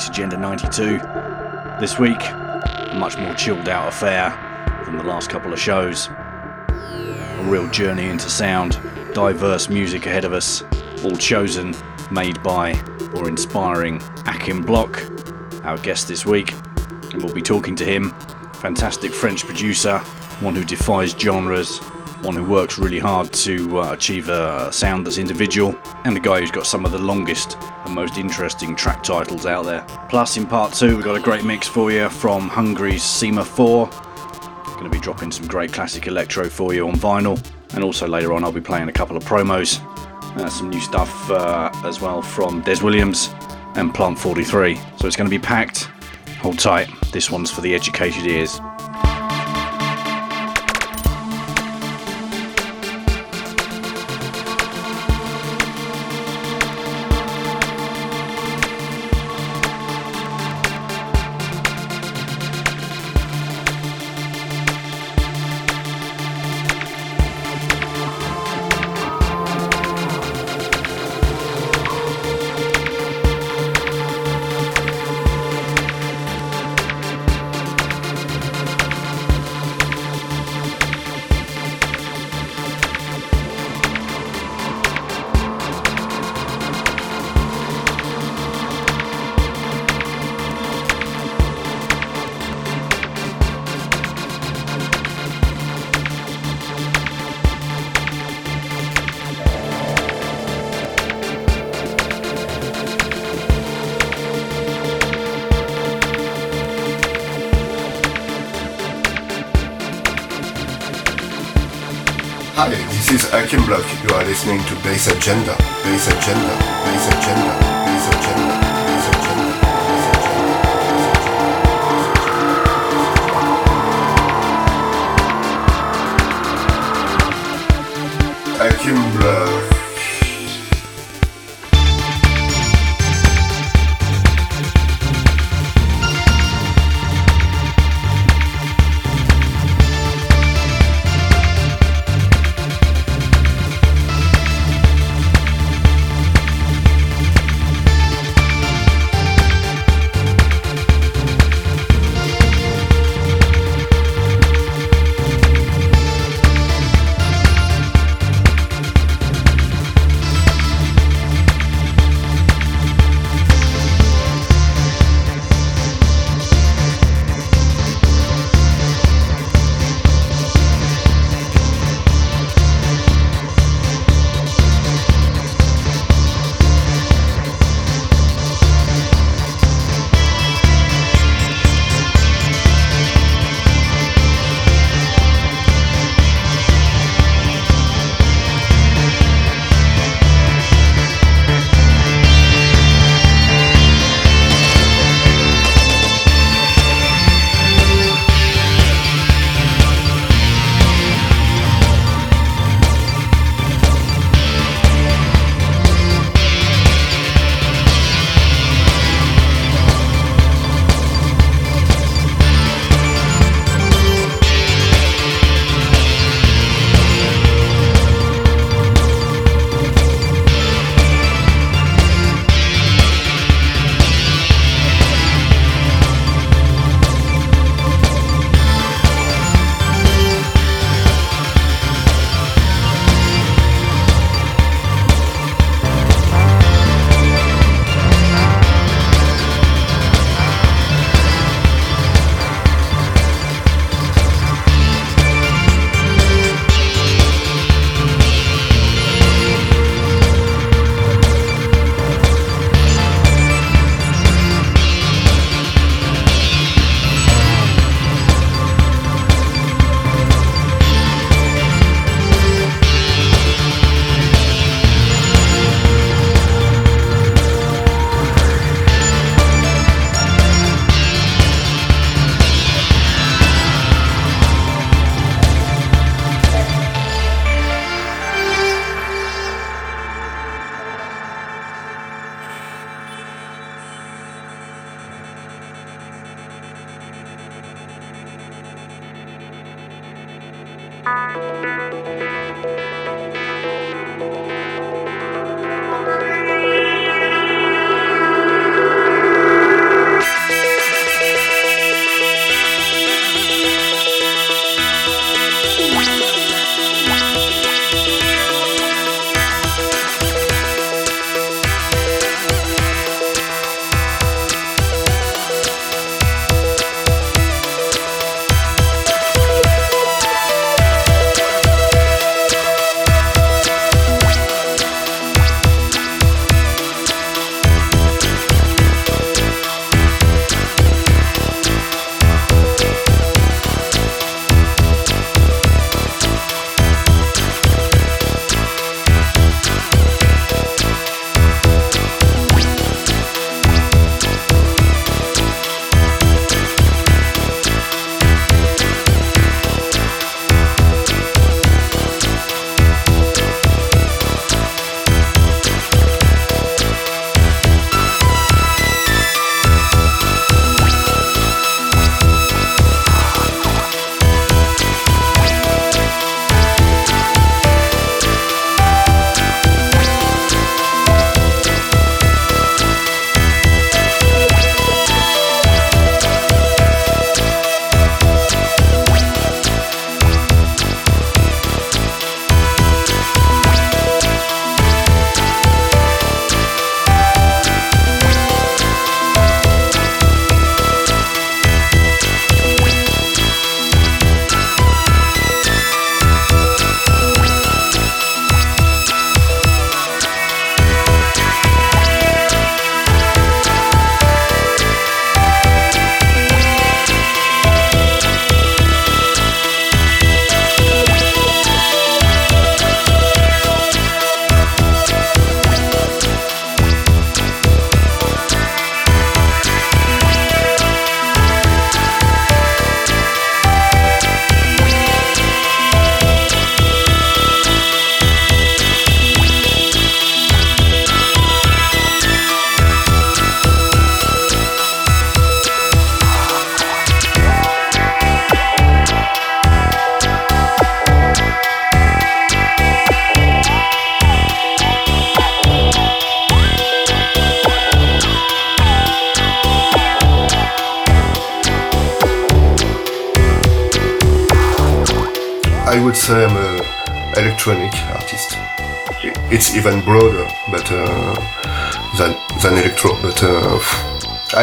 Bass Agenda 92. This week, a much more chilled out affair than the last couple of shows. A real journey into sound, diverse music ahead of us, all chosen, made by, or inspiring Akim Block, our guest this week. And we'll be talking to him, fantastic French producer, one who defies genres, one who works really hard to uh, achieve a sound that's individual, and a guy who's got some of the longest and most interesting track titles out there. Plus, in part two, we've got a great mix for you from Hungary's SEMA 4. Going to be dropping some great classic electro for you on vinyl, and also later on, I'll be playing a couple of promos, uh, some new stuff uh, as well from Dez Williams and Plant 43. So it's going to be packed. Hold tight, this one's for the educated ears. Akim Block. You are listening to Bass Agenda, Bass Agenda, Bass Agenda, Bass Agenda, Bass Agenda, Bass Agenda. Akim Block.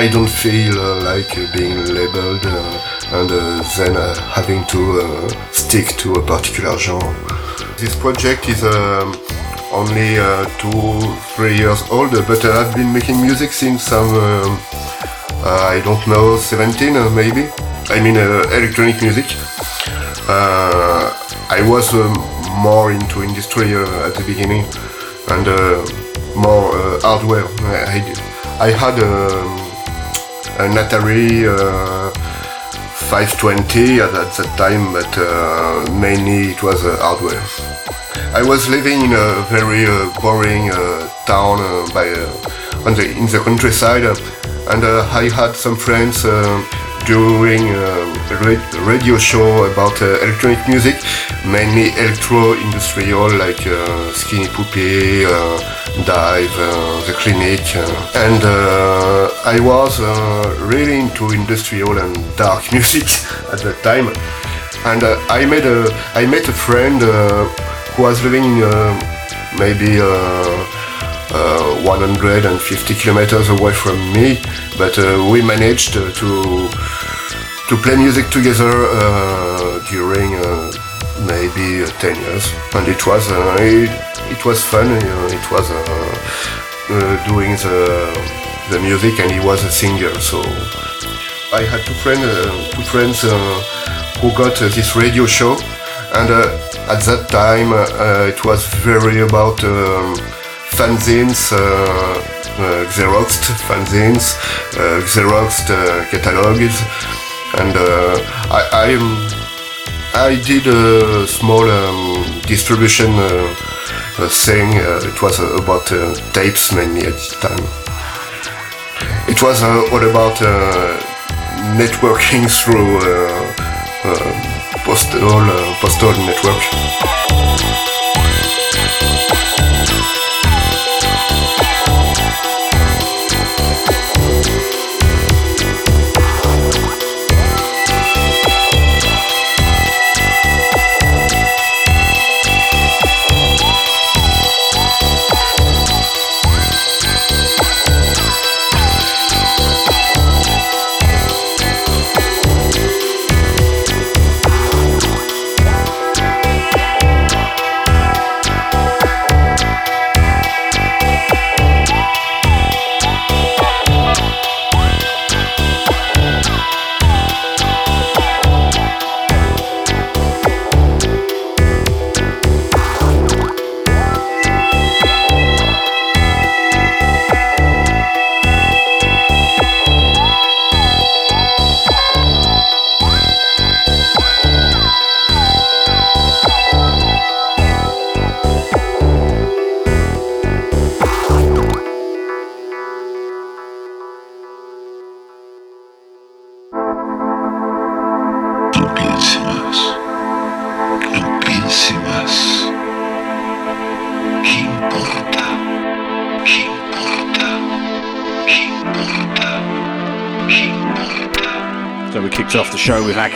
I don't feel uh, like being labeled uh, and uh, then having to stick to a particular genre. This project is um, only two, three years old, but I've been making music since I'm, um, I don't know, 17 maybe. I mean electronic music. I was um, more into industry at the beginning and more hardware. I, I had um, an Atari uh, 520 at, at that time, but uh, mainly it was uh, hardware. I was living in a very boring town by the in the countryside, and I had some friends doing a radio show about uh, electronic music, mainly electro industrial like uh, Skinny Puppy, uh, Dive, The Klinik, and I was uh, really into industrial and dark music at that time. And uh, I made a I met a friend uh, who was living in maybe uh, 150 kilometers away from me, but uh, we managed to to play music together uh, during uh, maybe 10 years, and it was it, it, was fun. it was doing the the music, and he was a singer, so. I had two friends, uh, two friends uh, who got uh, this radio show, and at that time it was very about um, fanzines, uh, uh, Xeroxed fanzines, uh, Xeroxed catalogs, and I, I, um, I did a small um, distribution thing. it was about tapes mainly at the time. It was uh, all about uh, networking through uh, postal postal network.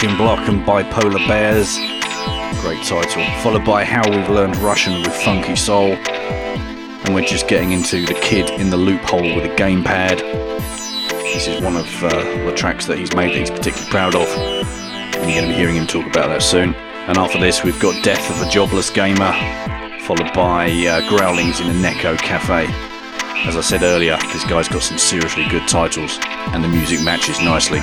Achim Block and Bipolar Bears. Great title. Followed by How We've Learned Russian with Funky Soul. And we're just getting into The Kid in the Loophole with a Gamepad. This is one of uh, the tracks that he's made that he's particularly proud of. And you're going to be hearing him talk about that soon. And after this, we've got Death of a Jobless Gamer, followed by uh, Growlings in a Neko Cafe. As I said earlier, this guy's got some seriously good titles, and the music matches nicely.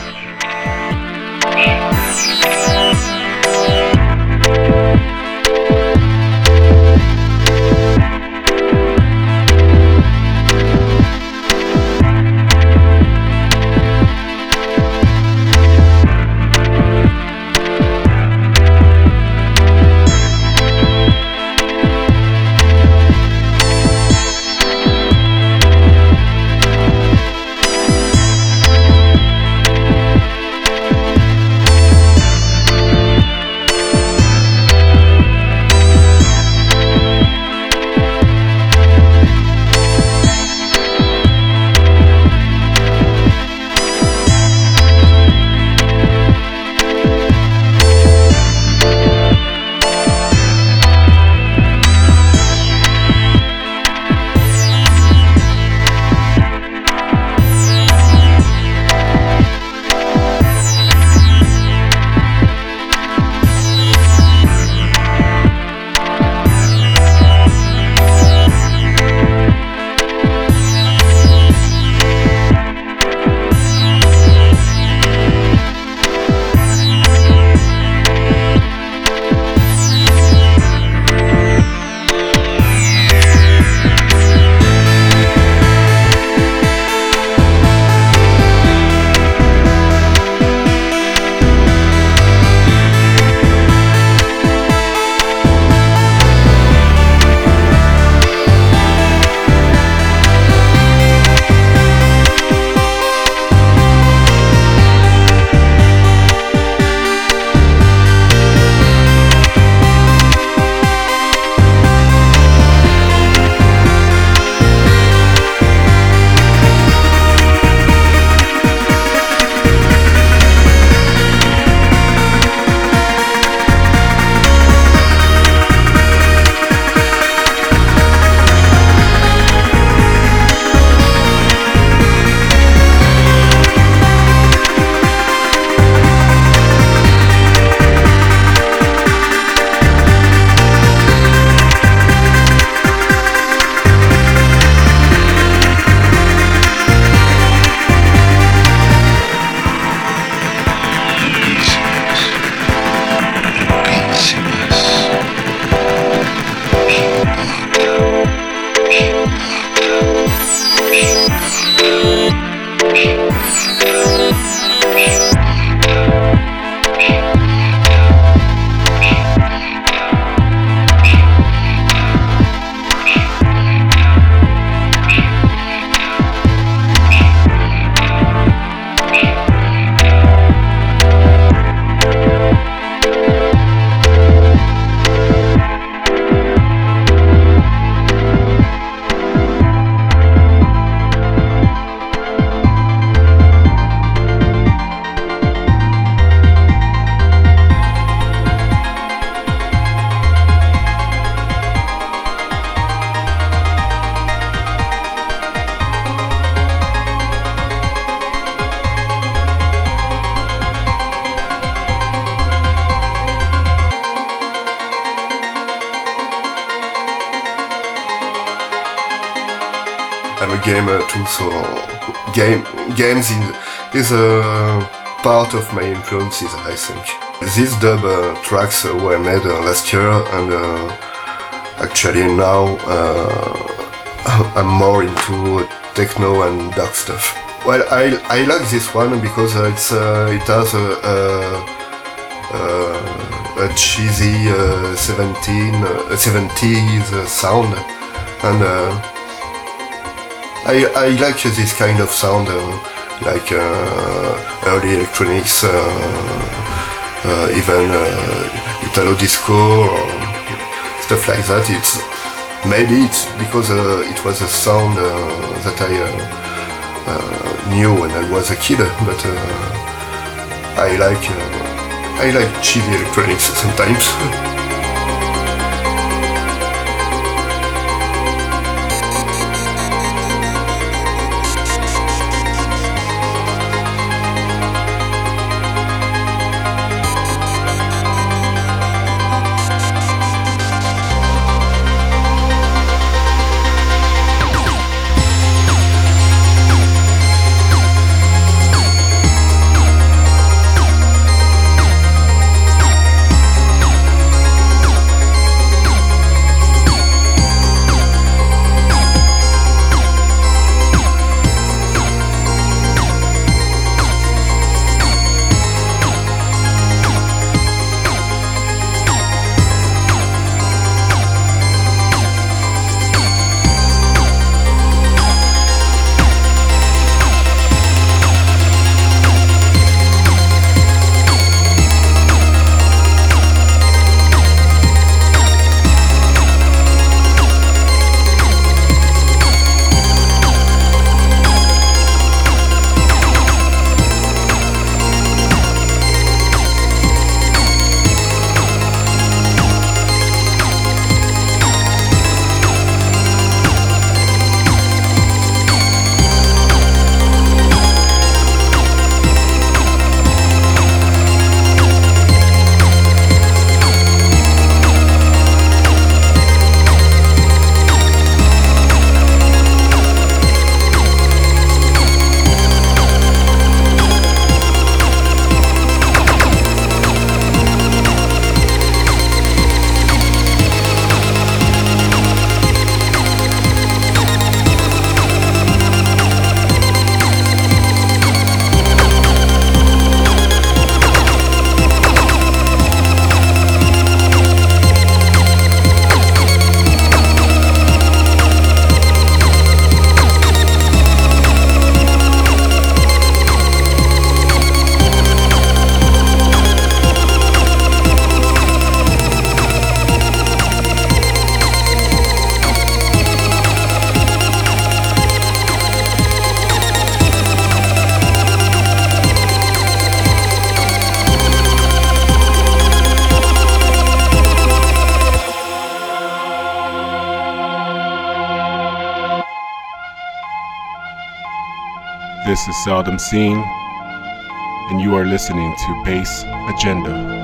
Influences, I think. These dub uh, tracks were made uh, last year, and uh, actually now uh, I'm more into techno and dark stuff. Well, I, I like this one because it's uh, it has a, a, cheesy uh, 17 uh, 70s sound, and I, I like this kind of sound, like early electronics, even Italo disco. Or, stuff like that. It's maybe it's because uh, it was a sound uh, that I uh, uh knew when I was a kid, but uh, I like uh, I like cheesy electronics sometimes. This is Seldom Seen, and you are listening to Bass Agenda.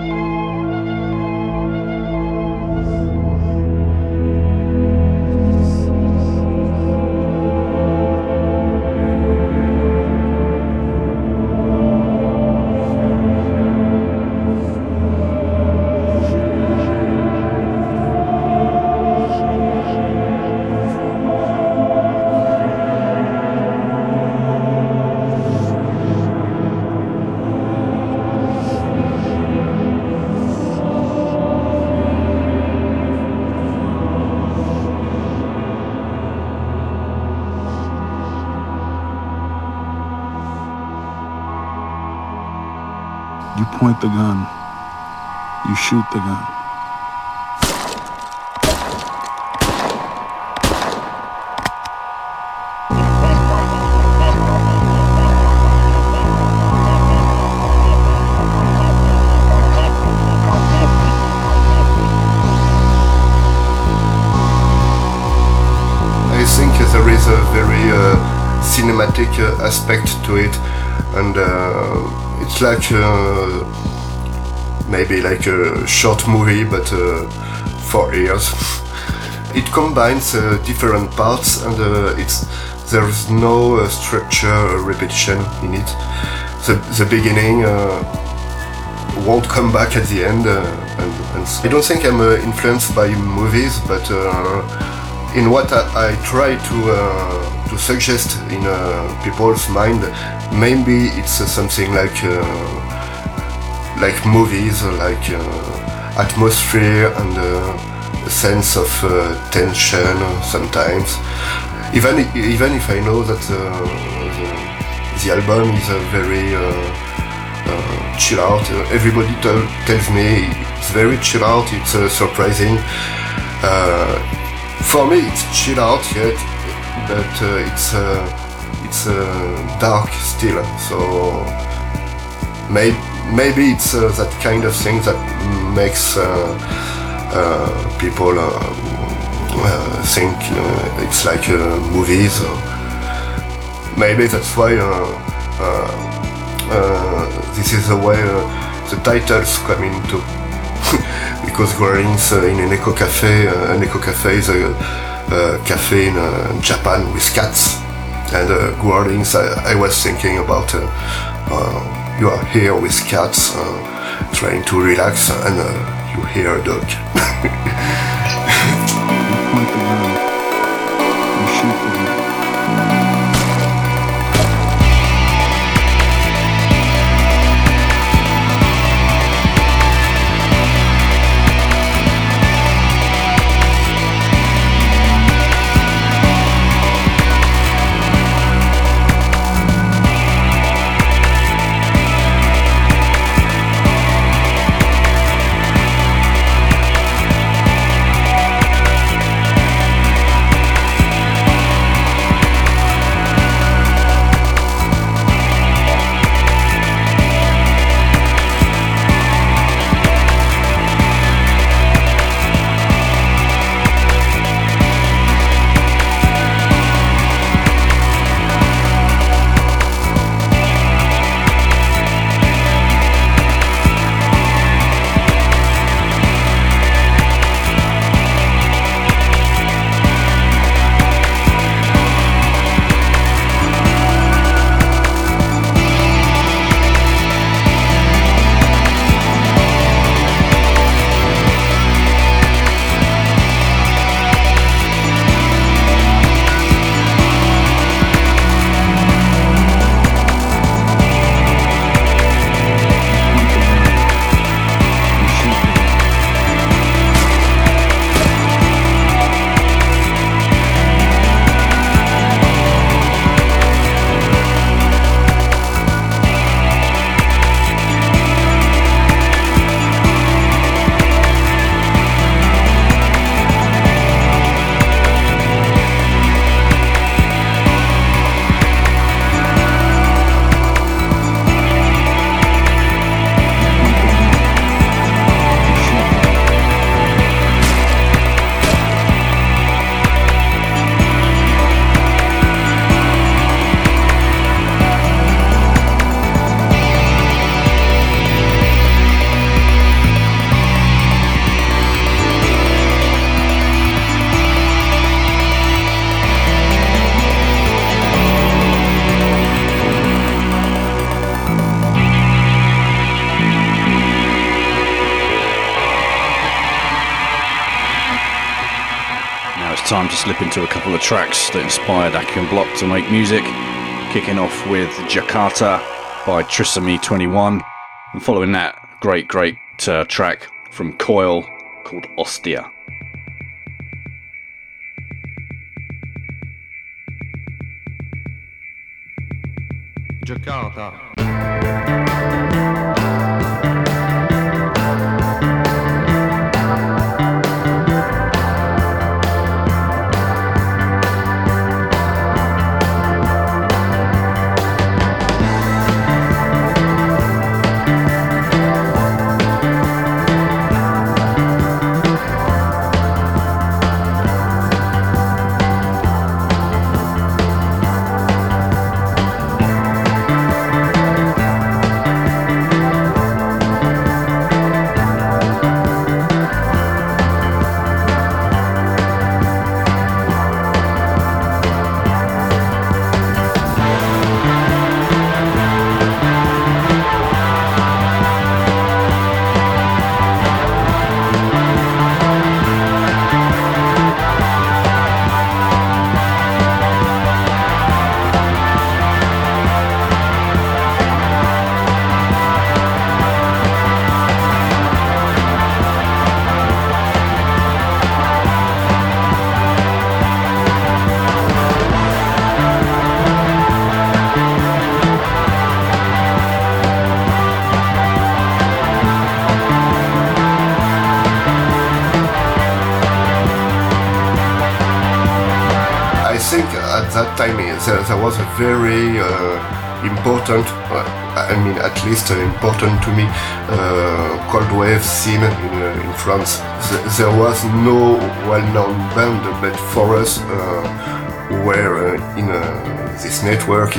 The gun, you shoot the gun. I think there is a very uh, cinematic uh, aspect to it, and uh, it's like uh, maybe like a short movie, but uh, for ears. it combines uh, different parts, and it's there's no structure repetition in it. The, the beginning won't come back at the end. Uh, and, and I don't think I'm uh, influenced by movies, but uh, in what I, I try to to suggest in people's mind, maybe it's uh, something like uh, like movies, uh, like uh, atmosphere and uh, a sense of uh, tension uh, sometimes. Even even if I know that the, the album is a very chill out. Everybody tell, tells me it's very chill out. It's surprising. For me, it's chill out yet, but it's it's dark still. So may, maybe it's uh, that kind of thing that makes uh, uh, people think it's like movies. maybe that's why. This is the way the titles come into because Growlings uh, in a Neko cafe, uh, a Neko cafe is a uh, cafe in Japan with cats, and uh. I, I was thinking about uh, uh, you are here with cats, uh, trying to relax, and uh, you hear a dog. to slip into a couple of tracks that inspired Akin Block to make music. Kicking off with Jakarta by Trisomy21, and following that, great, great uh, track from Coil called Ostia. Jakarta. Very uh, important, uh, I mean at least uh, important to me, uh, cold wave scene in, uh, in France. Th- there was no well-known band, but for us who were in this network,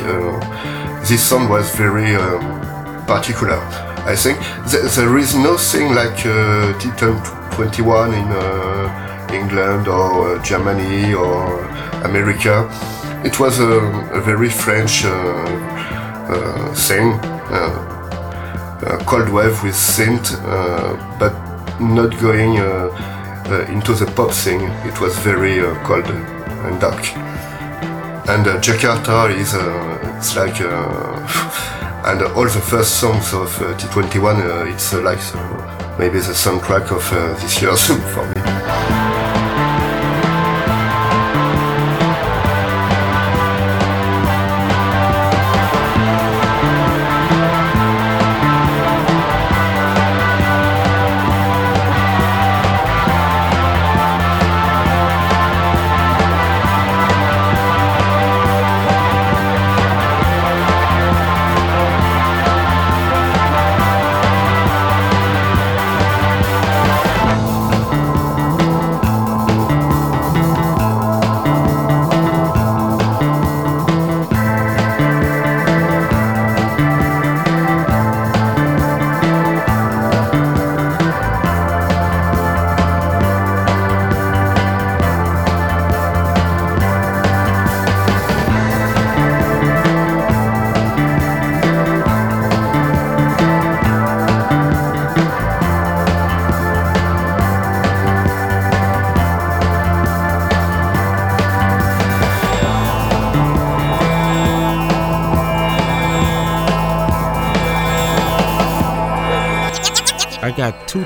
this song was very um, particular. I think th- there is nothing like Titan 21 in England or Germany or America. It was a, a very French uh, uh, thing, uh, uh cold wave with synth, uh, but not going uh, into the pop thing. It was very cold and dark. And Jakarta is it's like and all the first songs of uh, T21 uh, it's like maybe the soundtrack of this year for me.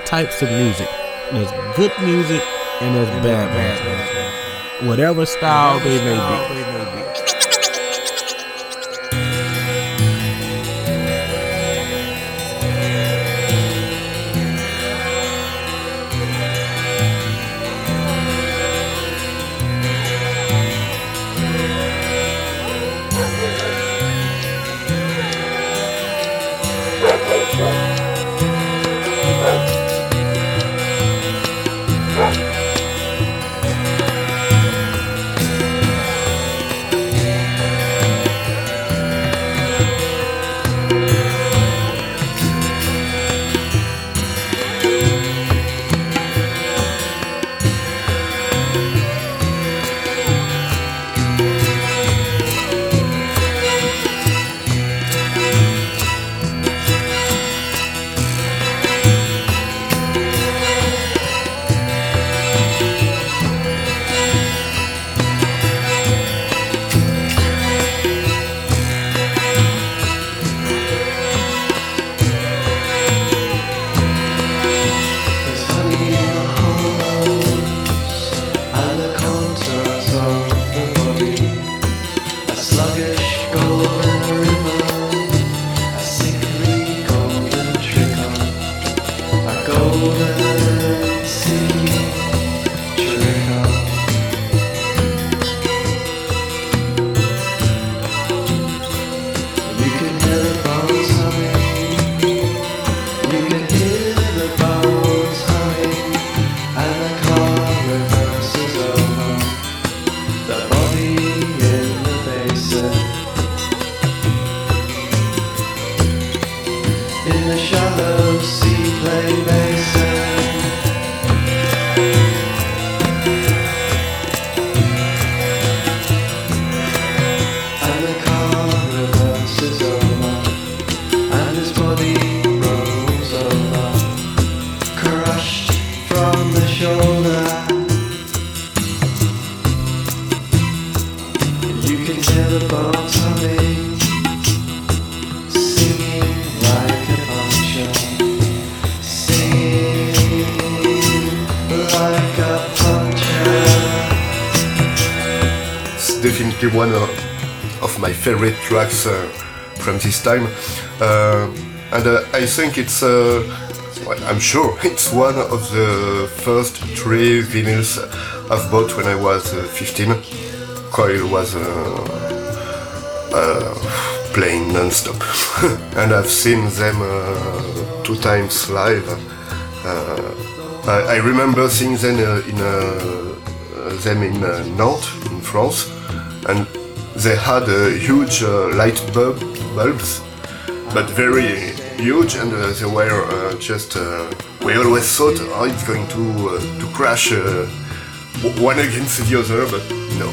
Types of music. There's good music and there's bad music. Whatever style they may be. This time. Uh, and uh, I think it's, well, I'm sure it's one of the first three vinyls I've bought when I was 15. Coil was uh, uh, playing non-stop. and I've seen them uh, two times live. Uh, I, I, remember seeing them in, them in Nantes, in France, and they had a huge light bulb, bulbs, but very huge, and uh, they were uh, just. Uh, we always thought, oh, it's going to to crash one against the other, but no.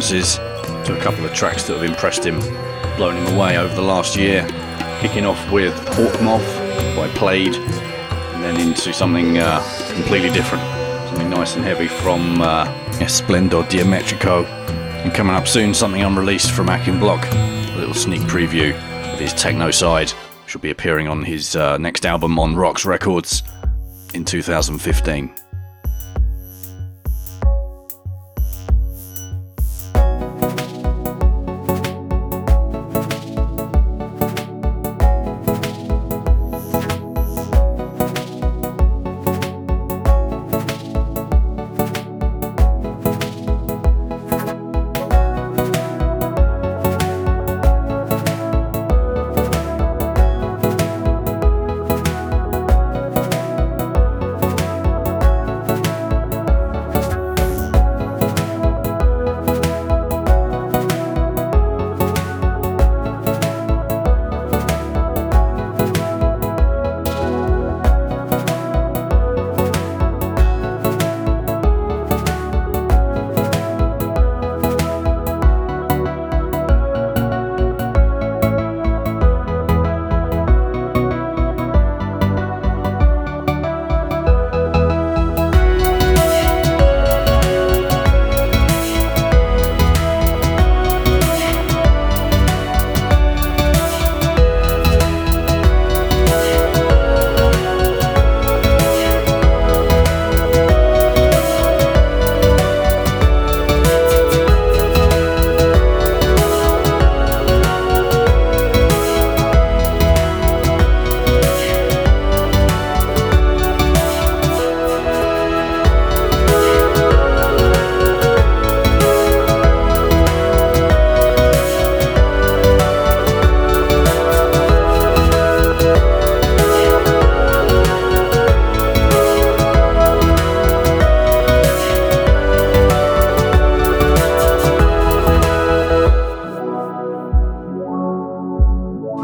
To a couple of tracks that have impressed him, blown him away over the last year. Kicking off with Hawk Moth by Plaid, and then into something uh, completely different, something nice and heavy from uh, Esplendor Geometrico. And coming up soon, something unreleased from Achim Bloch, a little sneak preview of his techno side, which will be appearing on his uh, next album on Rocks Records in 2015.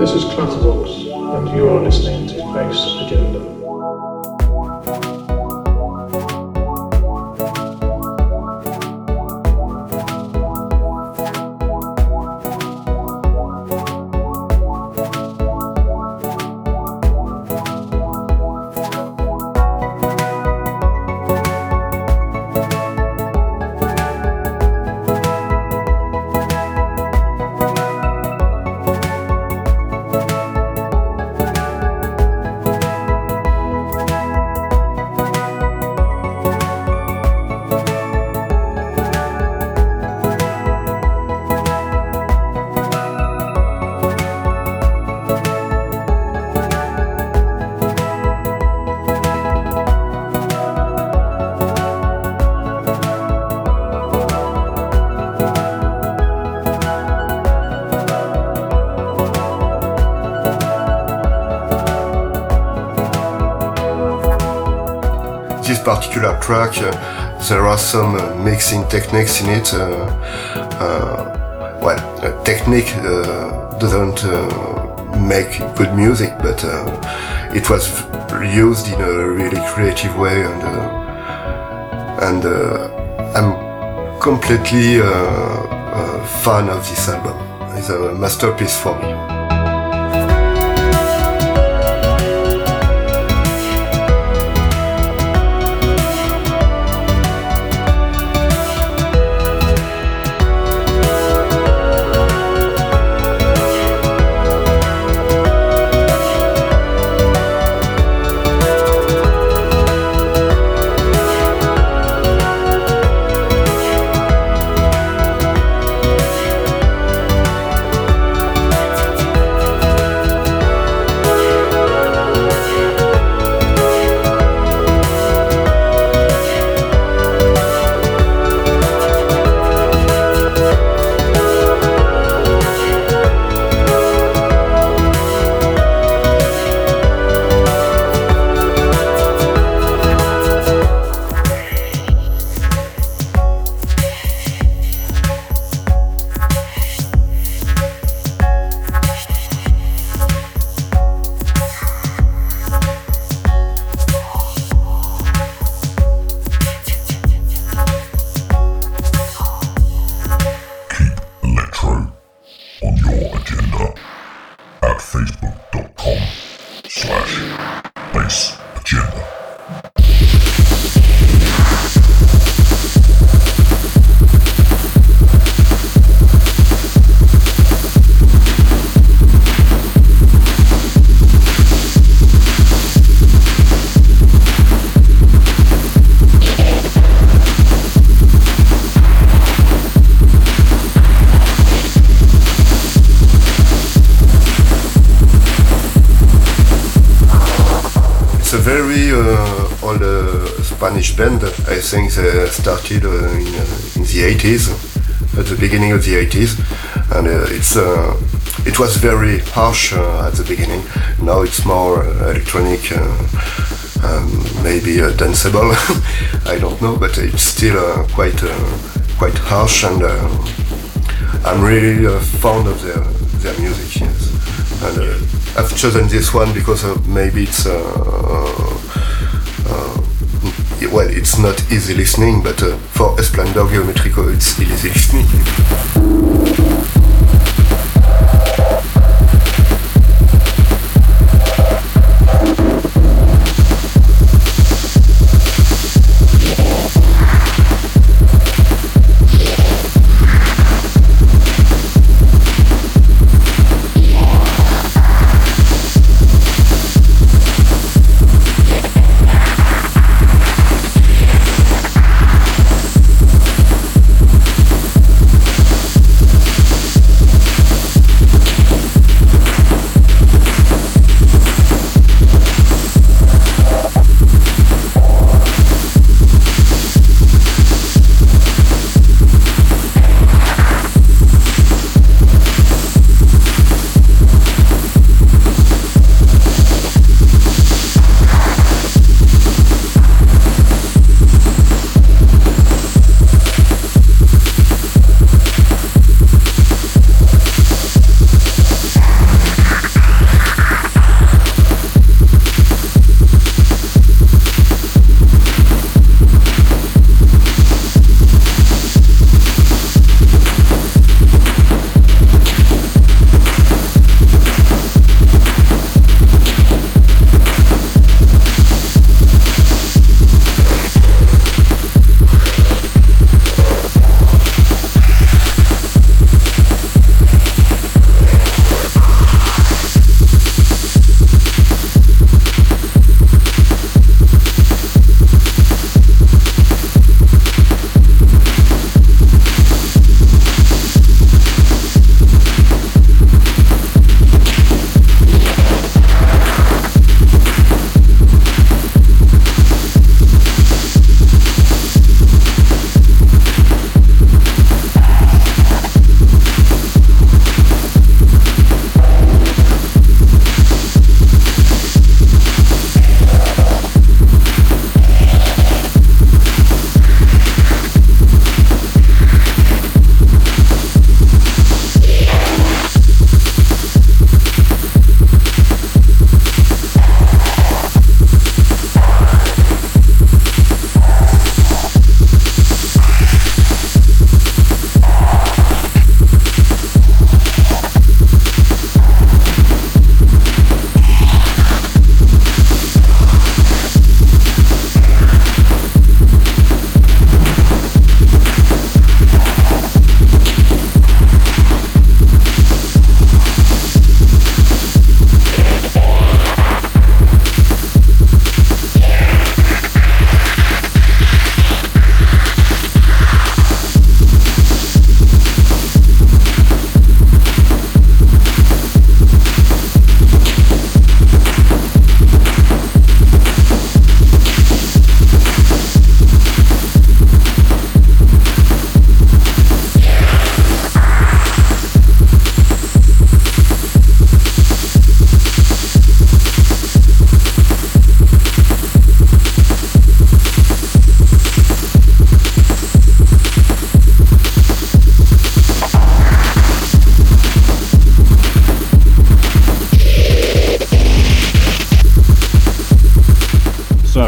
This is Clutterbox, and you are listening to Bass Agenda. Particular track, uh, there are some uh, mixing techniques in it. Uh, uh well, technique uh, doesn't uh, make good music, but it was used in a really creative way, and and I'm completely a fan of this album. It's a masterpiece for me. Started uh, in, uh, in, the 80s, at the beginning of the 80s, and uh, it's it was very harsh at the beginning. Now it's more electronic. Um, maybe uh, danceable. I don't know, but it's still uh, quite uh, quite harsh, and I'm really fond of their their music. Yes, and I've chosen this one because maybe it's well, it's not easy listening, but uh, for Esplendor Geometrico, it's easy listening.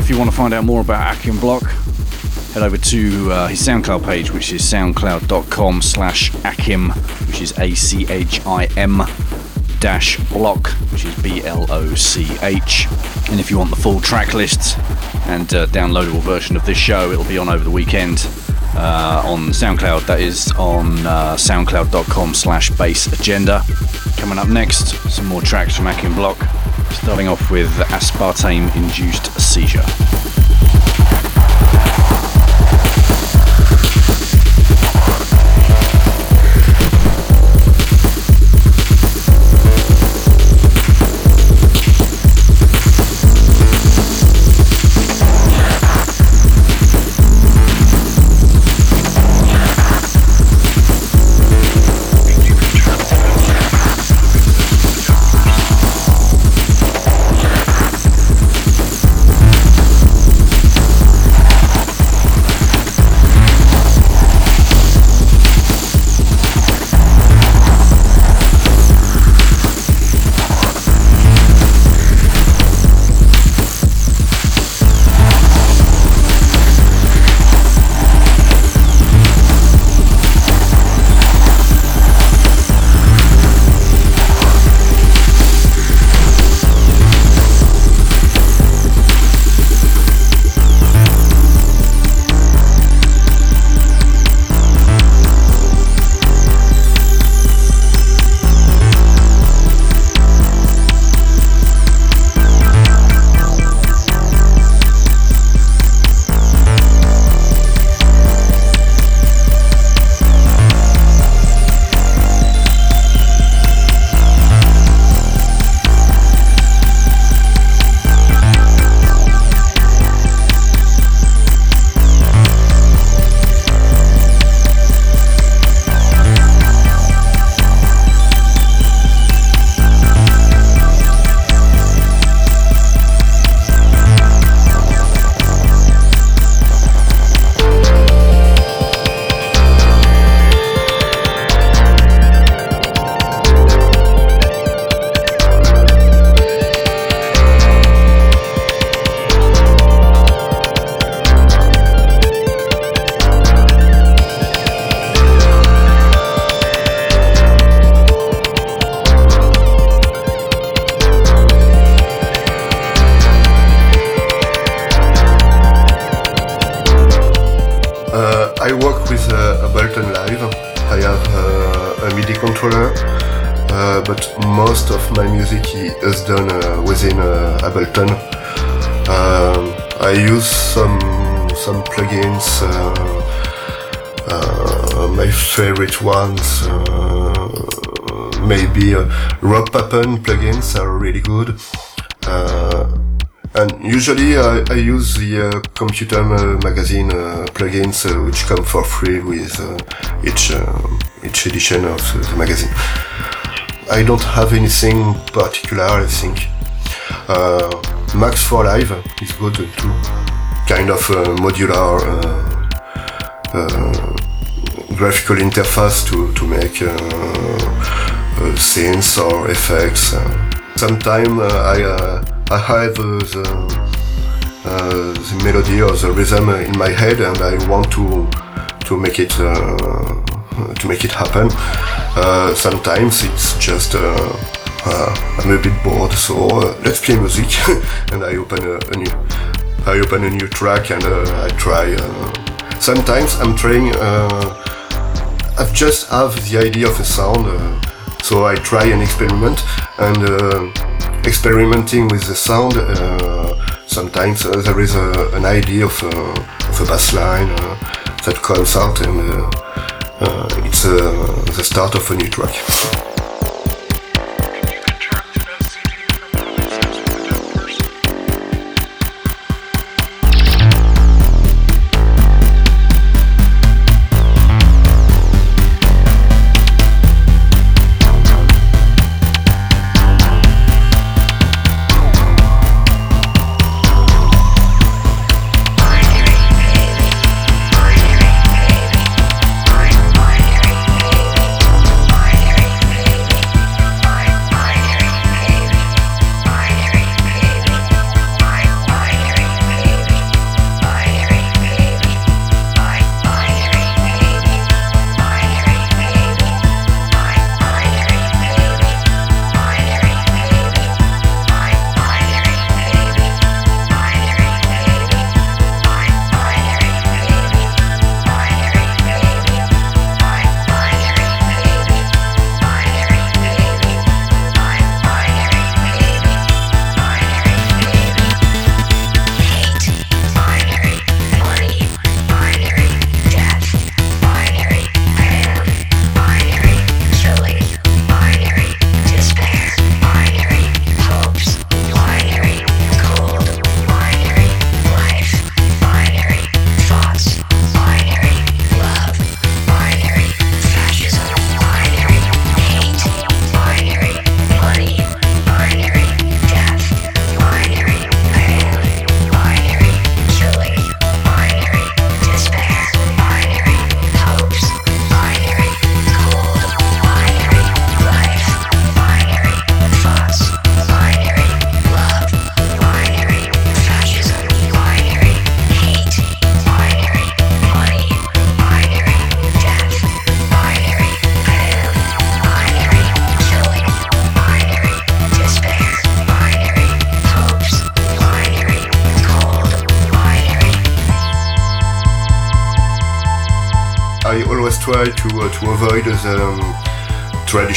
If you want to find out more about Achim Bloch, head over to uh, his SoundCloud page, which is soundcloud.com slash Achim, which is A-C-H-I-M dash bloch, which is B-L-O-C-H. And if you want the full track list and uh, downloadable version of this show, it'll be on over the weekend uh, on SoundCloud. That is on uh, soundcloud.com slash bass agenda. Coming up next, some more tracks from Achim Bloch, starting off with Aspartame Induced Seizure. Usually I, I use the uh, Computer Magazine uh, plugins uh, which come for free with each each edition of the magazine. I don't have anything particular, I think. Max for Live is good too. Kind of modular graphical interface to, to make uh, uh, scenes or effects. Sometimes uh, I, I have the, the melody or the rhythm in my head and I want to, to make it to make it happen. sometimes it's just uh, I'm a bit bored, so uh, let's play music. and I open a, a, new, I open a new track and uh, I try. sometimes I'm trying I just have the idea of a sound, uh, so I try an experiment, and uh, experimenting with the sound, uh, sometimes uh, there is a, an idea of, uh, of a bass line uh, that comes out, and it's the start of a new track.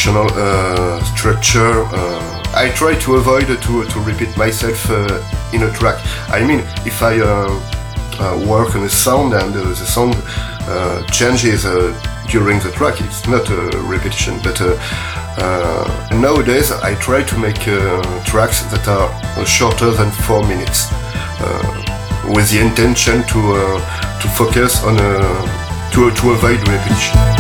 Uh, structure. Uh, I try to avoid to to repeat myself uh, in a track. I mean, if I work on a sound and the sound changes during the track, it's not a repetition, but. Uh, nowadays, I try to make uh, tracks that are shorter than four minutes, with the intention to to focus on to to avoid repetition.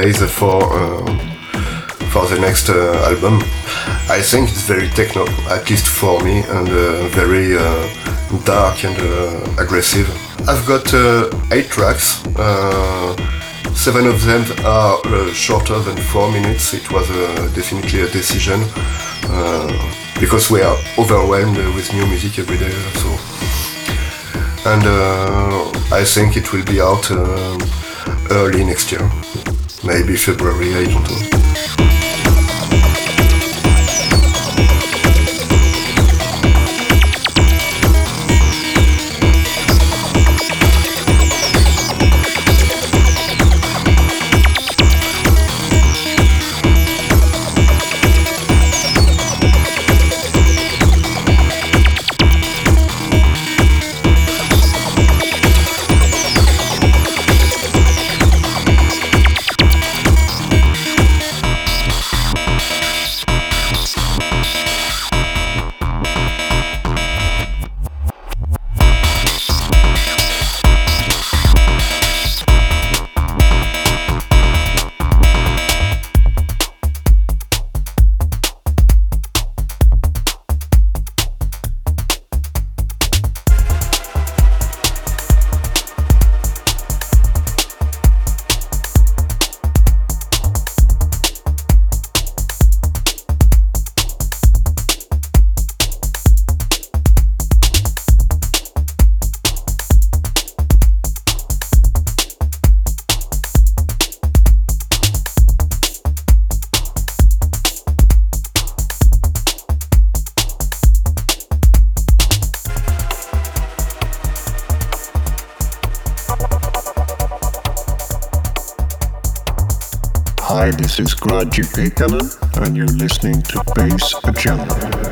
Days for for the next album. I think it's very techno, at least for me, and very dark and aggressive. I've got eight tracks. Seven of them are uh, shorter than four minutes. It was uh, definitely a decision uh, because we are overwhelmed with new music every day. So, and uh, I think it will be out uh, early next year, maybe February. I don't this is Gradji Pekala, and you're listening to Bass Agenda.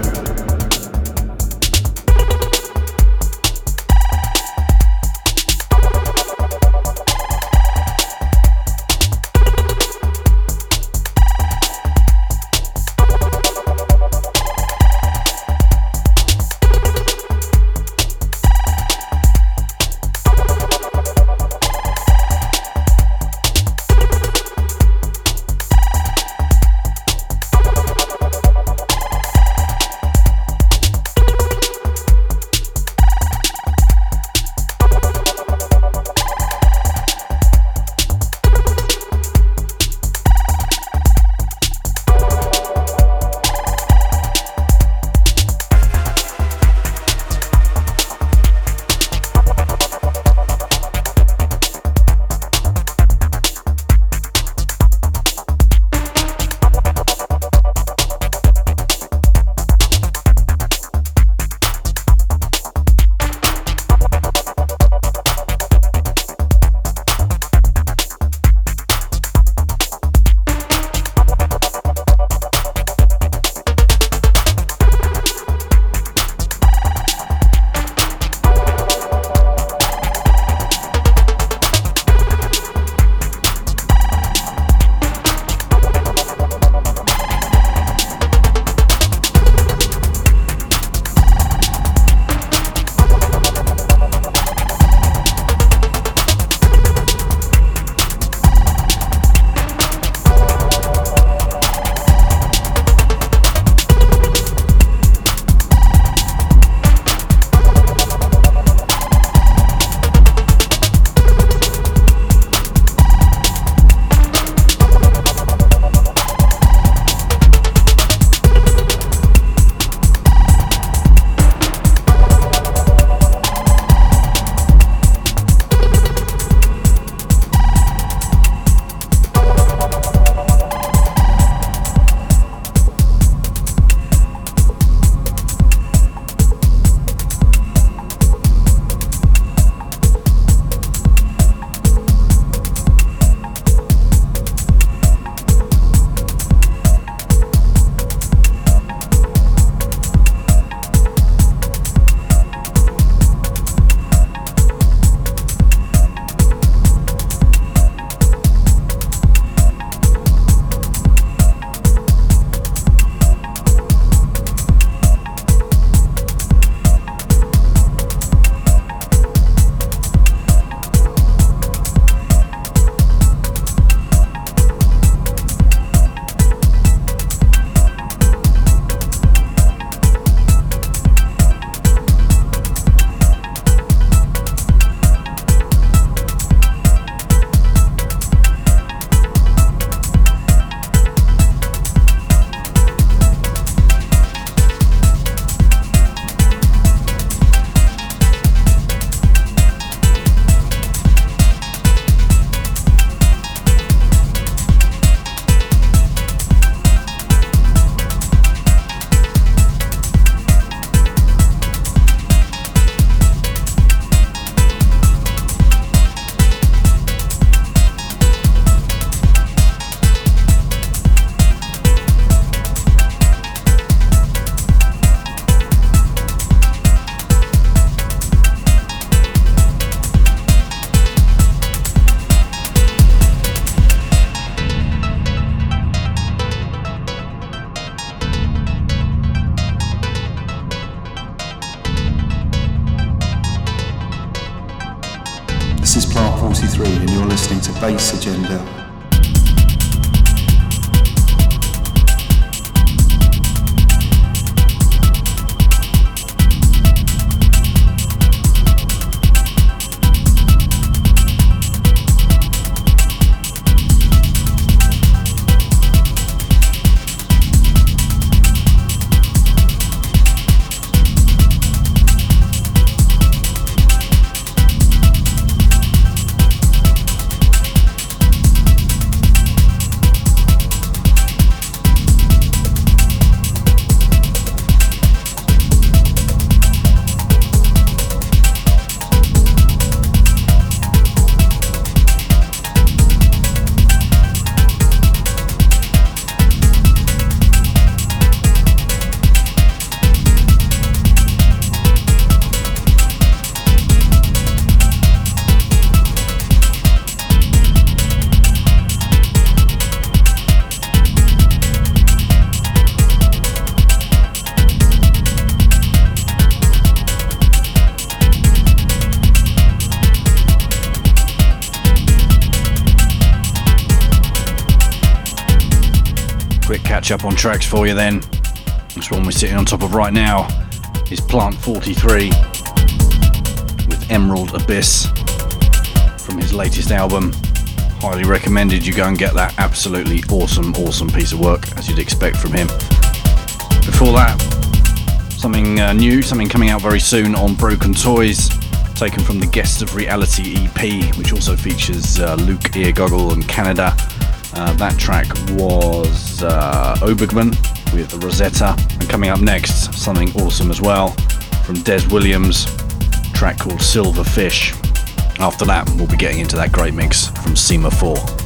Up on tracks for you then. This one we're sitting on top of right now is Plant 43 with Emerald Abyss from his latest album. Highly recommended you go and get that absolutely awesome, awesome piece of work as you'd expect from him. Before that, something uh, new, something coming out very soon on Broken Toys, taken from the Guests of Reality EP, which also features uh, Luke Eargoggle and Canada. Uh, that track was uh, Obergman with Rosetta, and coming up next, something awesome as well from Dez Williams, track called Silver Fish. After that, we'll be getting into that great mix from SEMA 4.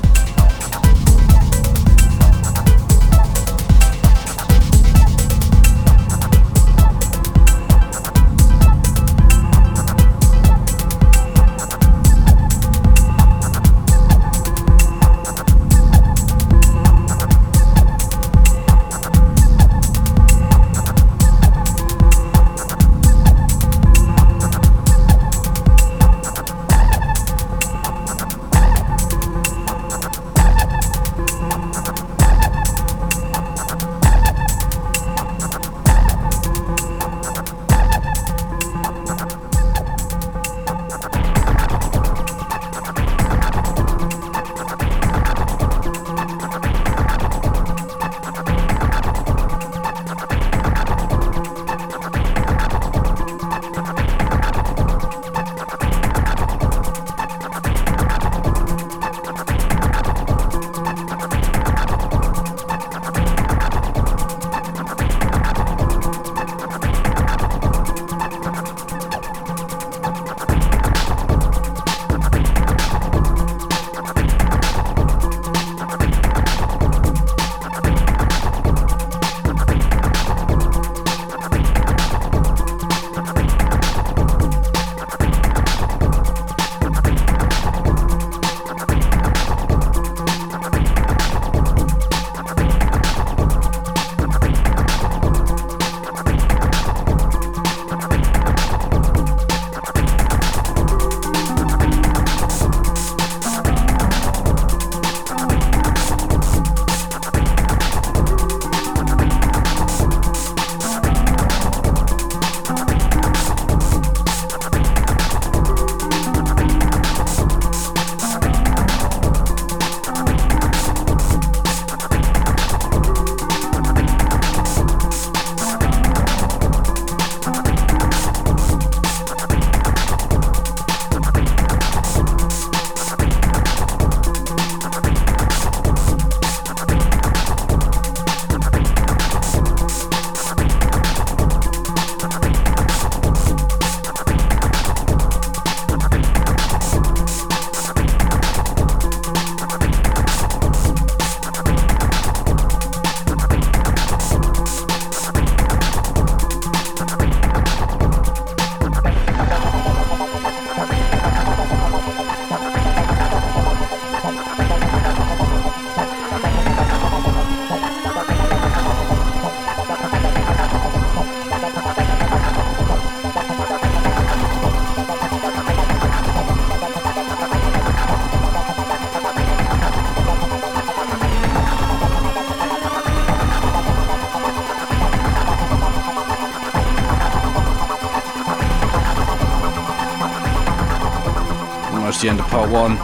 Part one.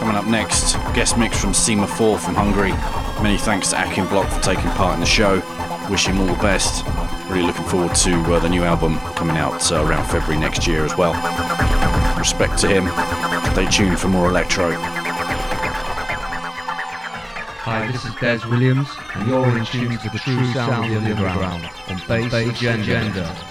Coming up next, guest mix from SEMA 4 from Hungary. Many thanks to Achim Bloch for taking part in the show. Wish him all the best. Really looking forward to uh, the new album coming out uh, around February next year as well. Respect to him. Stay tuned for more electro. Hi, this is Dez Williams, and you're in tune to the true sound of the underground on Bass Agenda.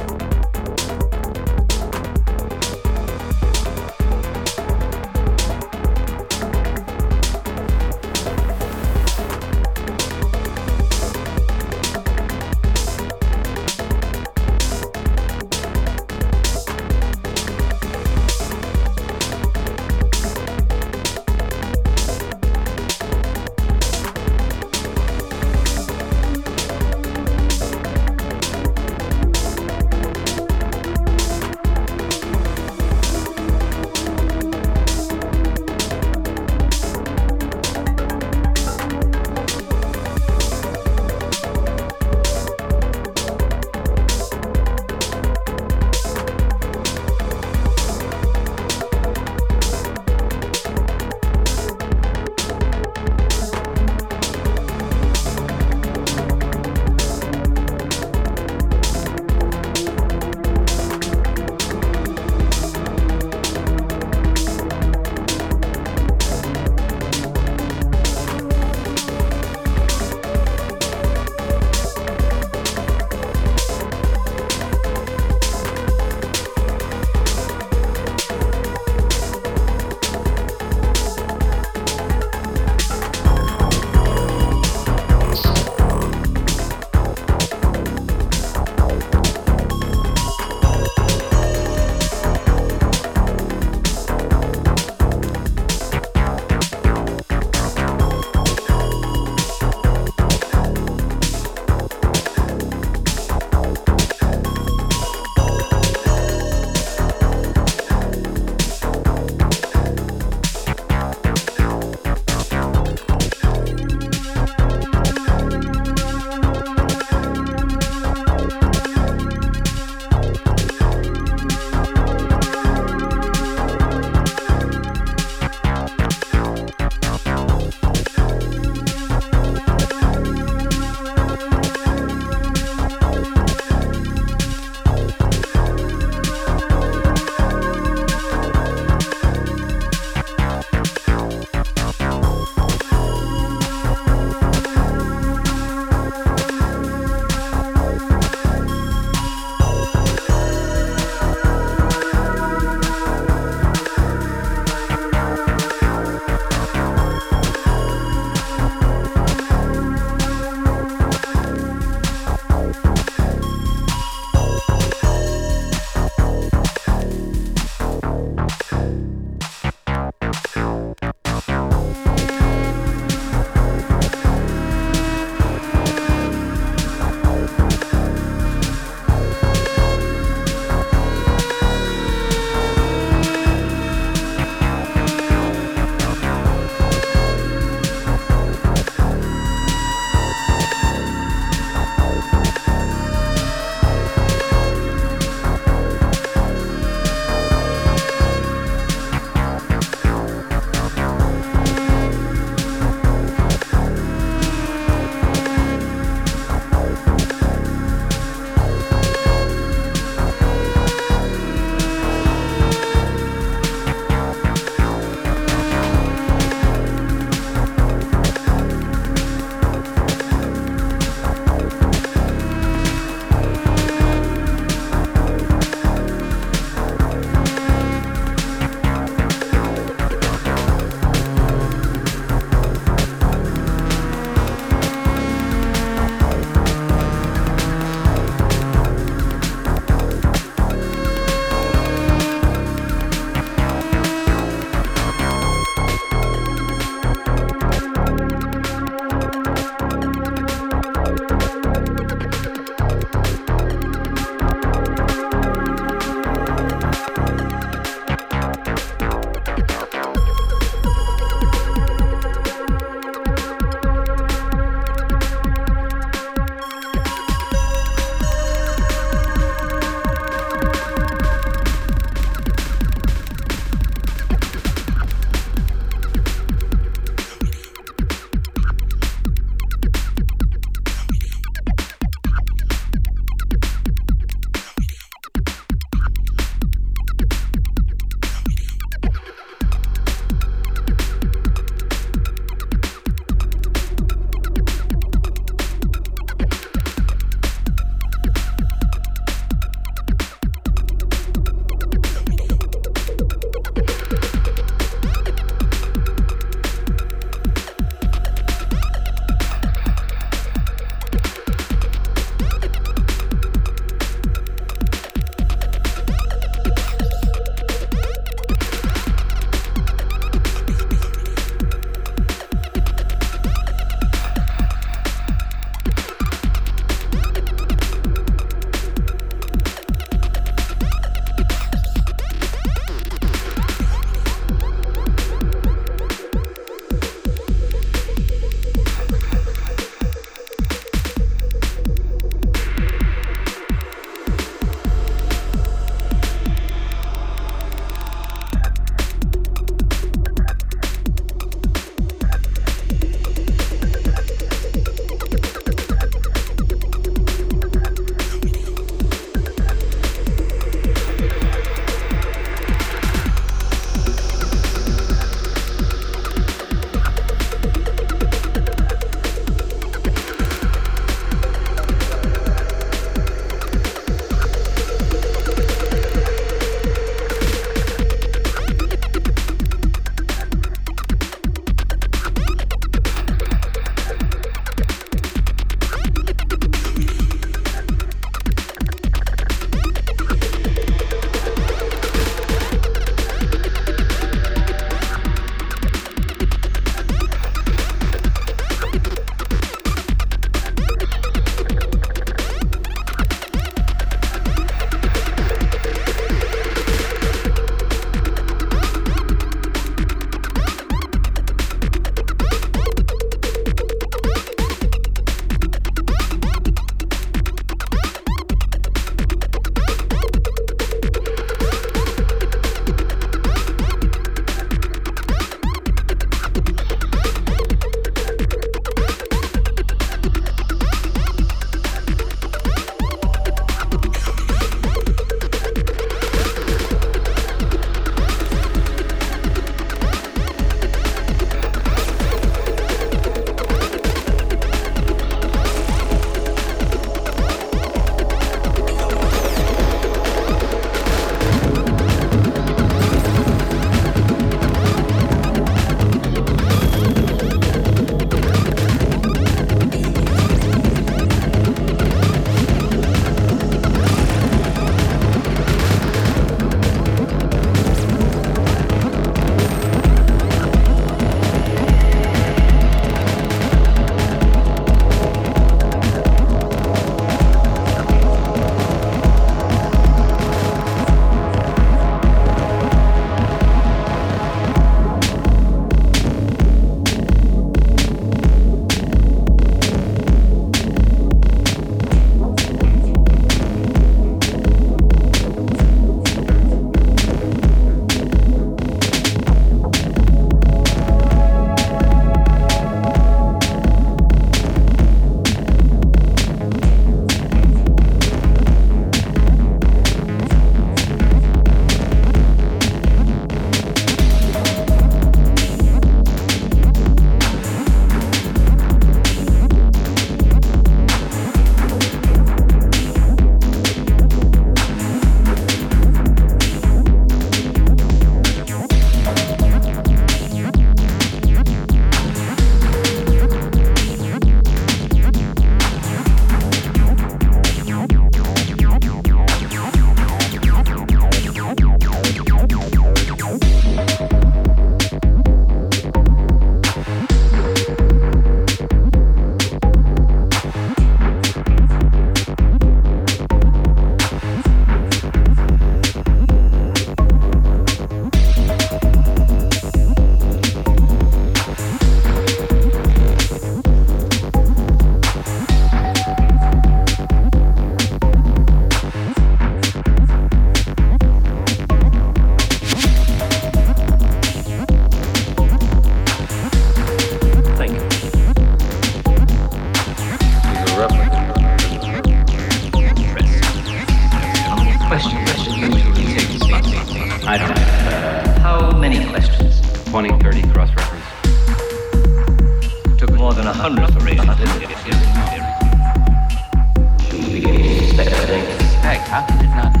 How can it not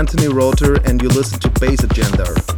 Anthony Rother, and you listen to Bass Agenda.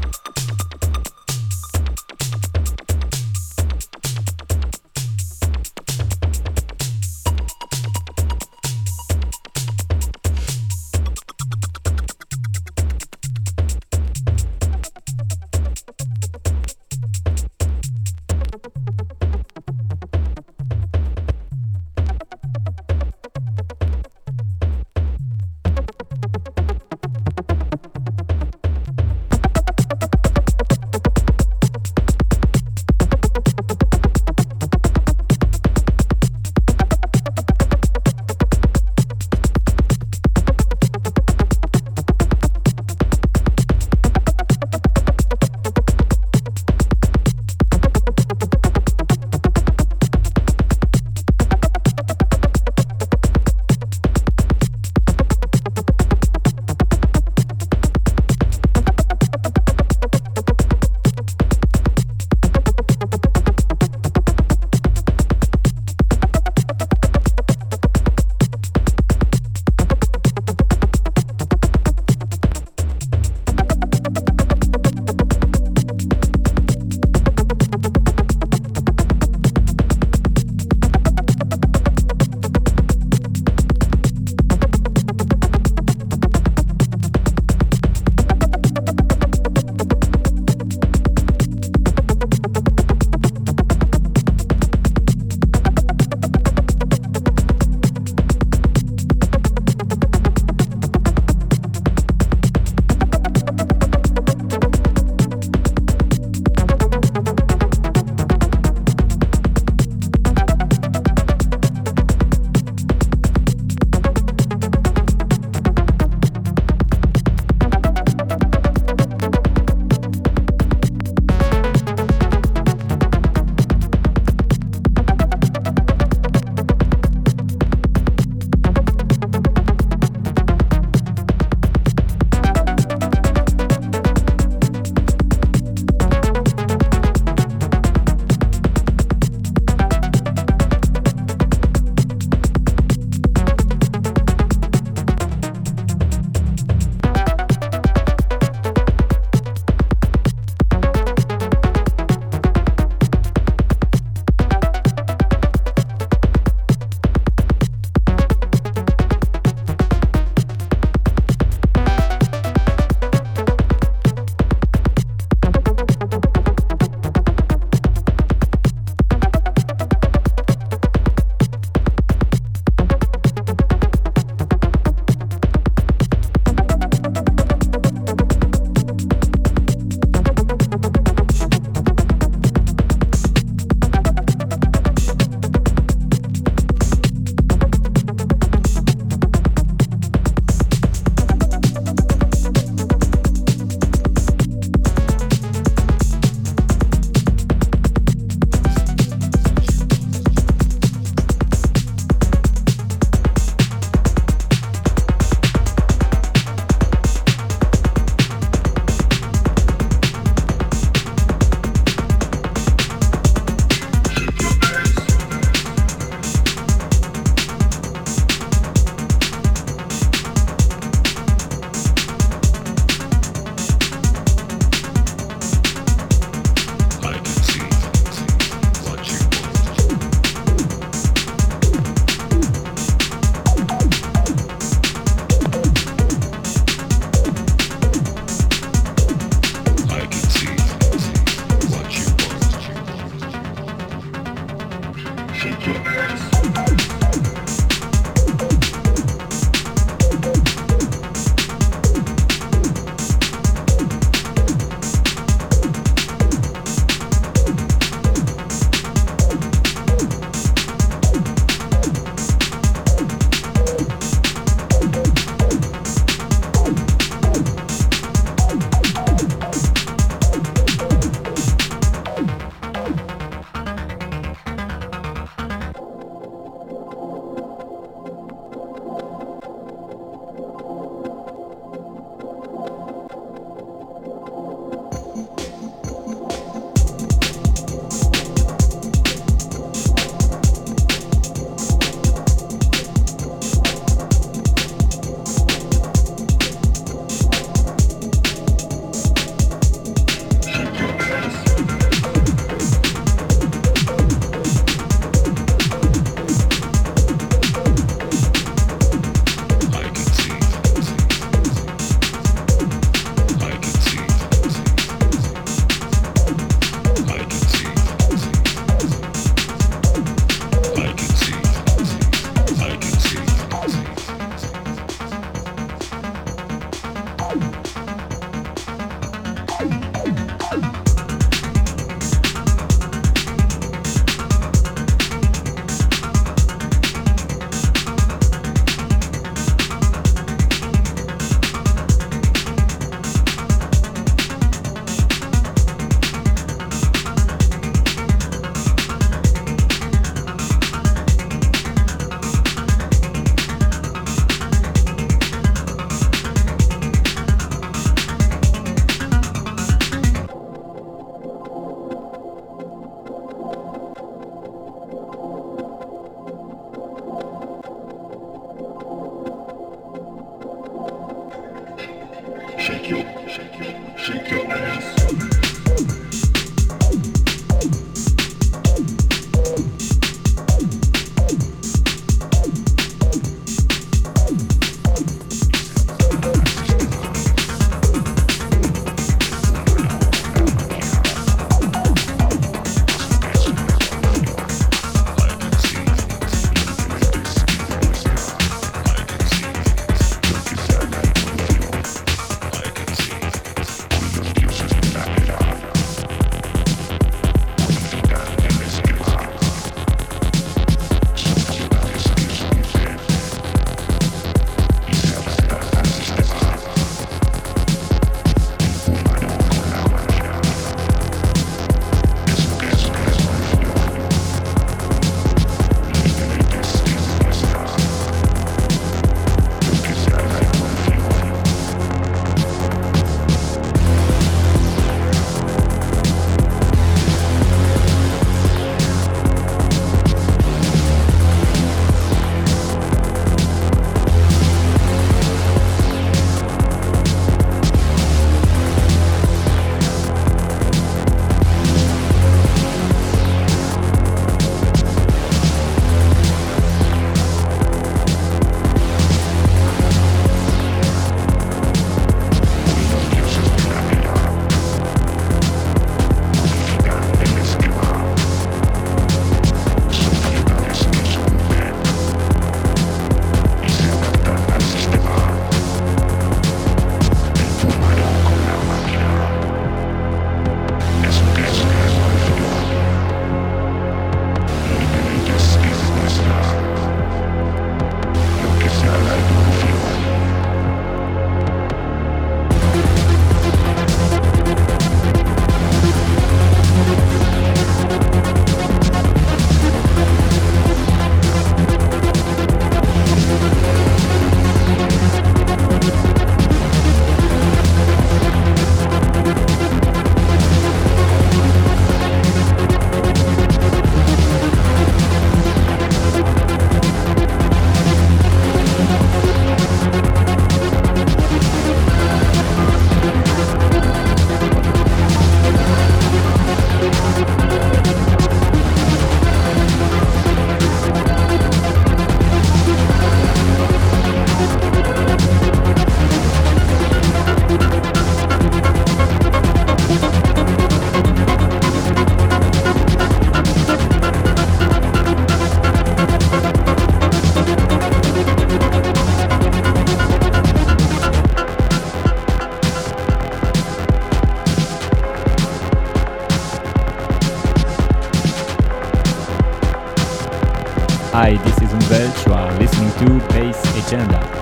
Hi, this is Umwelt. You are listening to Bass Agenda.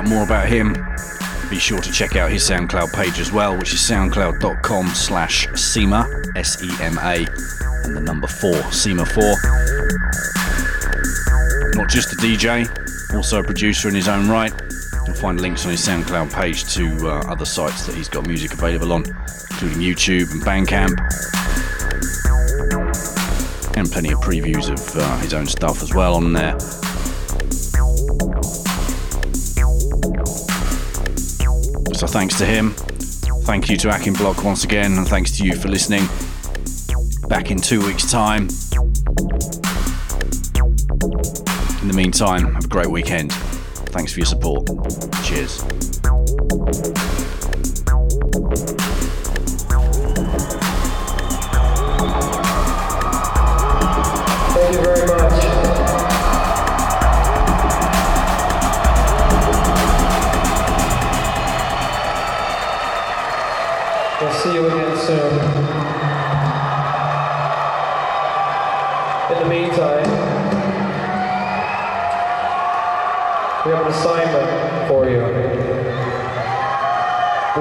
out more about him, be sure to check out his SoundCloud page as well, which is soundcloud.com slash Sema, S-E-M-A, and the number 4, Sema4. Not just a DJ, also a producer in his own right. You'll find links on his SoundCloud page to uh, other sites that he's got music available on, including YouTube and Bandcamp. And plenty of previews of uh, his own stuff as well on there. Thanks to him. Thank you to Achim Bloch once again, and thanks to you for listening. Back in two weeks' time. In the meantime, have a great weekend. Thanks for your support. Cheers.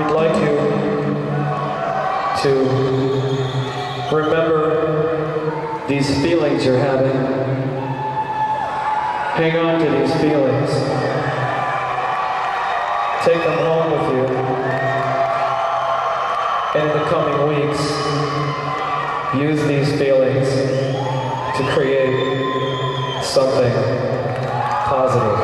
We'd like you to remember these feelings you're having. Hang on to these feelings. Take them home with you. In the coming weeks, use these feelings to create something positive.